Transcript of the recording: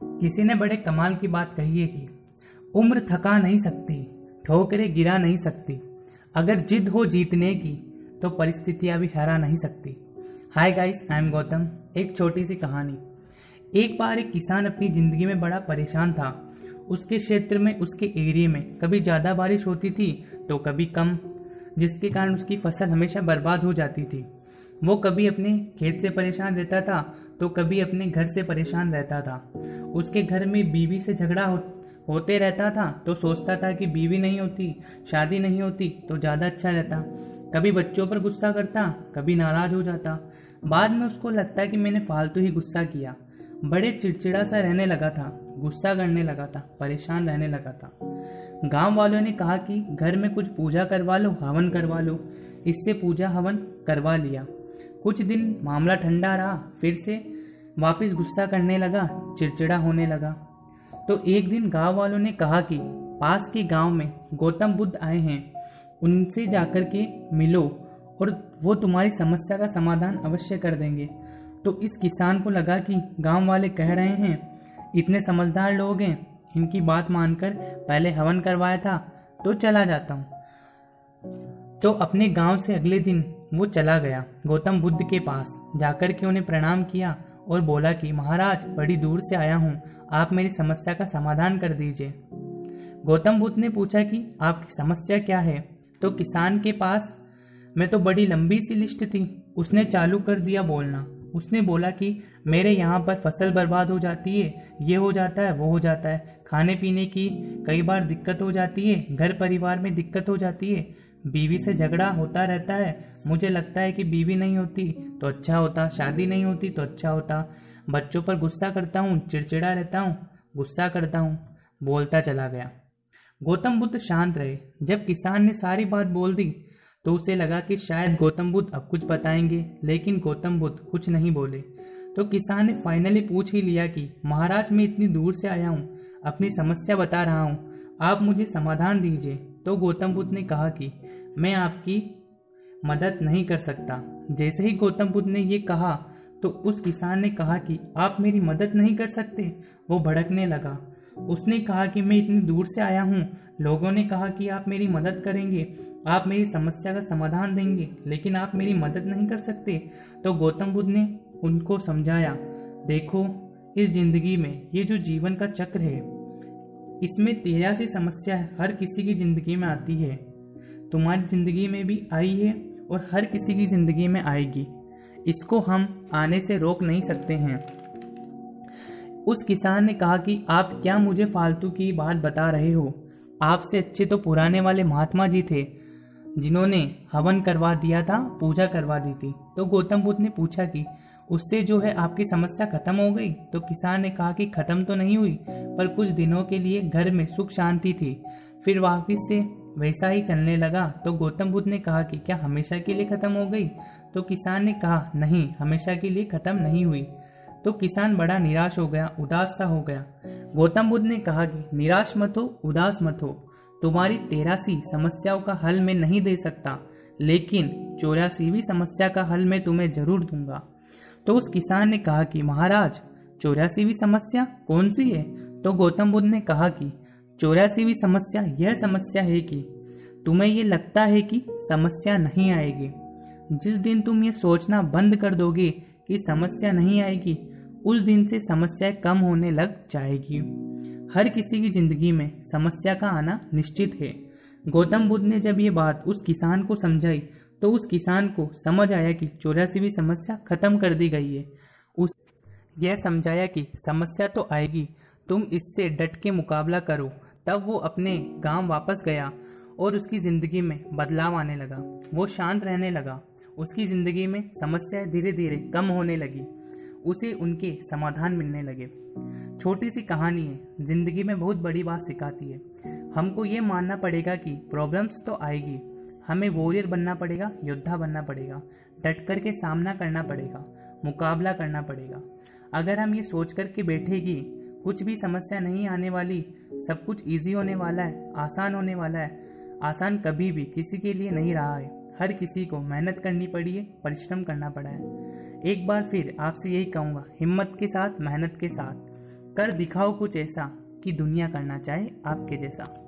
किसी ने बड़े कमाल की बात कही है कि उम्र थका नहीं सकती, ठोकरे गिरा नहीं सकती। अगर जिद हो जीतने की तो परिस्थितियाँ भी हरा नहीं सकती। Hi guys I am Gautam एक छोटी सी कहानी। एक बार एक किसान अपनी ज़िंदगी में बड़ा परेशान था। उसके क्षेत्र में, उसके एरिया में कभी ज़्यादा बारिश होती थी तो कभी कम, जिसके कारण उसकी फ़सल हमेशा बर्बाद हो जाती थी। वो कभी अपने खेत से परेशान रहता था तो कभी अपने घर से परेशान रहता था। उसके घर में बीवी से झगड़ा हो, होते रहता था तो सोचता था कि बीवी नहीं होती शादी नहीं होती तो ज़्यादा अच्छा रहता। कभी बच्चों पर गुस्सा करता कभी नाराज़ हो जाता। बाद में उसको लगता कि मैंने फालतू ही गुस्सा किया। बड़े चिड़चिड़ा सा रहने लगा था गुस्सा करने लगा था परेशान रहने लगा था। गाँव वालों ने कहा कि घर में कुछ पूजा करवा लो हवन करवा लो। इससे पूजा हवन करवा लिया। कुछ दिन मामला ठंडा रहा, फिर से वापस गुस्सा करने लगा, चिड़चिड़ा होने लगा। तो एक दिन गाँव वालों ने कहा कि पास के गाँव में गौतम बुद्ध आए हैं। उनसे जाकर के मिलो और वो तुम्हारी समस्या का समाधान अवश्य कर देंगे। तो इस किसान को लगा कि गाँव वाले कह रहे हैं, इतने समझदार लोग हैं, इनकी बात मानकर पहले हवन करवाया था तो चला जाता हूँ। तो अपने गाँव से अगले दिन वो चला गया। गौतम बुद्ध के पास जाकर के उन्हें प्रणाम किया और बोला कि, महाराज, बड़ी दूर से आया हूँ। आप मेरी समस्या का समाधान कर दीजिए। गौतम बुद्ध ने पूछा कि, आपकी समस्या क्या है? तो किसान के पास में तो बड़ी लंबी सी लिस्ट थी। उसने चालू कर दिया बोलना। उसने बोला कि, मेरे यहाँ पर फ़सल बर्बाद हो जाती है। ये हो जाता है, वो हो जाता है। खाने पीने की कई बार दिक्कत हो जाती है। घर परिवार में दिक्कत हो जाती है। बीवी से झगड़ा होता रहता है, मुझे लगता है कि बीवी नहीं होती तो अच्छा होता, शादी नहीं होती तो अच्छा होता। बच्चों पर गुस्सा करता हूँ, चिड़चिड़ा रहता हूँ, गुस्सा करता हूँ, बोलता चला गया। गौतम बुद्ध शांत रहे। जब किसान ने सारी बात बोल दी तो उसे लगा कि शायद गौतम बुद्ध अब कुछ बताएँगे, लेकिन गौतम बुद्ध कुछ नहीं बोले। तो किसान ने फाइनली पूछ ही लिया कि, महाराज, मैं इतनी दूर से आया हूँ, अपनी समस्या बता रहा हूँ। आप मुझे समाधान दीजिए। तो गौतम बुद्ध ने कहा कि मैं आपकी मदद नहीं कर सकता। जैसे ही गौतम बुद्ध ने ये कहा तो उस किसान ने कहा कि आप मेरी मदद नहीं कर सकते। वो भड़कने लगा। उसने कहा कि मैं इतनी दूर से आया हूँ। लोगों ने कहा कि आप मेरी मदद करेंगे। आप मेरी समस्या का समाधान देंगे, लेकिन आप मेरी मदद नहीं कर सकते। तो गौतम बुद्ध ने उनको समझाया, देखो, इस ज़िंदगी में ये जो जीवन का चक्र है इसमें तेरह सी समस्या हर किसी की ज़िंदगी में आती है। तुम्हारी ज़िंदगी में भी आई है और हर किसी की ज़िंदगी में आएगी। इसको हम आने से रोक नहीं सकते हैं। उस किसान ने कहा कि आप क्या मुझे फालतू की बात बता रहे हो? आपसे अच्छे तो पुराने वाले महात्मा जी थे जिन्होंने हवन करवा दिया था, पूजा करवा दी थी। तो गौतम बुद्ध ने पूछा कि, उससे जो है आपकी समस्या खत्म हो गई? तो किसान ने कहा कि, खत्म तो नहीं हुई, पर कुछ दिनों के लिए घर में सुख शांति थी। फिर वापिस से वैसा ही चलने लगा। तो गौतम बुद्ध ने कहा कि, क्या हमेशा के लिए खत्म हो गई? तो किसान ने कहा, नहीं, हमेशा के लिए खत्म नहीं हुई। तो किसान बड़ा निराश हो गया, उदास सा हो गया। गौतम बुद्ध ने कहा कि, निराश मत हो, उदास मत हो। तुम्हारी तेरासी समस्याओं का हल मैं नहीं दे सकता, लेकिन चौरासीवी समस्या का हल मैं तुम्हें ज़रूर दूँगा। तो उस किसान ने कहा कि, महाराज चौरासीवी समस्या कौन सी है? तो गौतम बुद्ध ने कहा कि चौरासीवी समस्या यह समस्या है कि तुम्हें ये लगता है कि समस्या नहीं आएगी। जिस दिन तुम ये सोचना बंद कर दोगे कि समस्या नहीं आएगी, उस दिन से समस्या कम होने लग जाएगी। हर किसी की ज़िंदगी में समस्या का आना निश्चित है। गौतम बुद्ध ने जब ये बात उस किसान को समझाई तो उस किसान को समझ आया कि चौरासीवी समस्या खत्म कर दी गई है। उस यह समझाया कि समस्या तो आएगी, तुम इससे डट के मुकाबला करो। तब वो अपने गाँव वापस गया और उसकी ज़िंदगी में बदलाव आने लगा। वो शांत रहने लगा। उसकी ज़िंदगी में समस्याएँ धीरे धीरे कम होने लगी। उसे उनके समाधान मिलने लगे। छोटी सी कहानी है, ज़िंदगी में बहुत बड़ी बात सिखाती है। हमको ये मानना पड़ेगा कि प्रॉब्लम्स तो आएगी। हमें वॉरियर बनना पड़ेगा, योद्धा बनना पड़ेगा। डट कर के सामना करना पड़ेगा, मुकाबला करना पड़ेगा। अगर हम ये सोच कर के बैठेगी कुछ भी समस्या नहीं आने वाली, सब कुछ इजी होने वाला है, आसान होने वाला है, आसान कभी भी किसी के लिए नहीं रहा है। हर किसी को मेहनत करनी पड़ी है, परिश्रम करना पड़ा है। एक बार फिर आपसे यही कहूँगा, हिम्मत के साथ, मेहनत के साथ। कर दिखाओ कुछ ऐसा कि दुनिया करना चाहे आपके जैसा।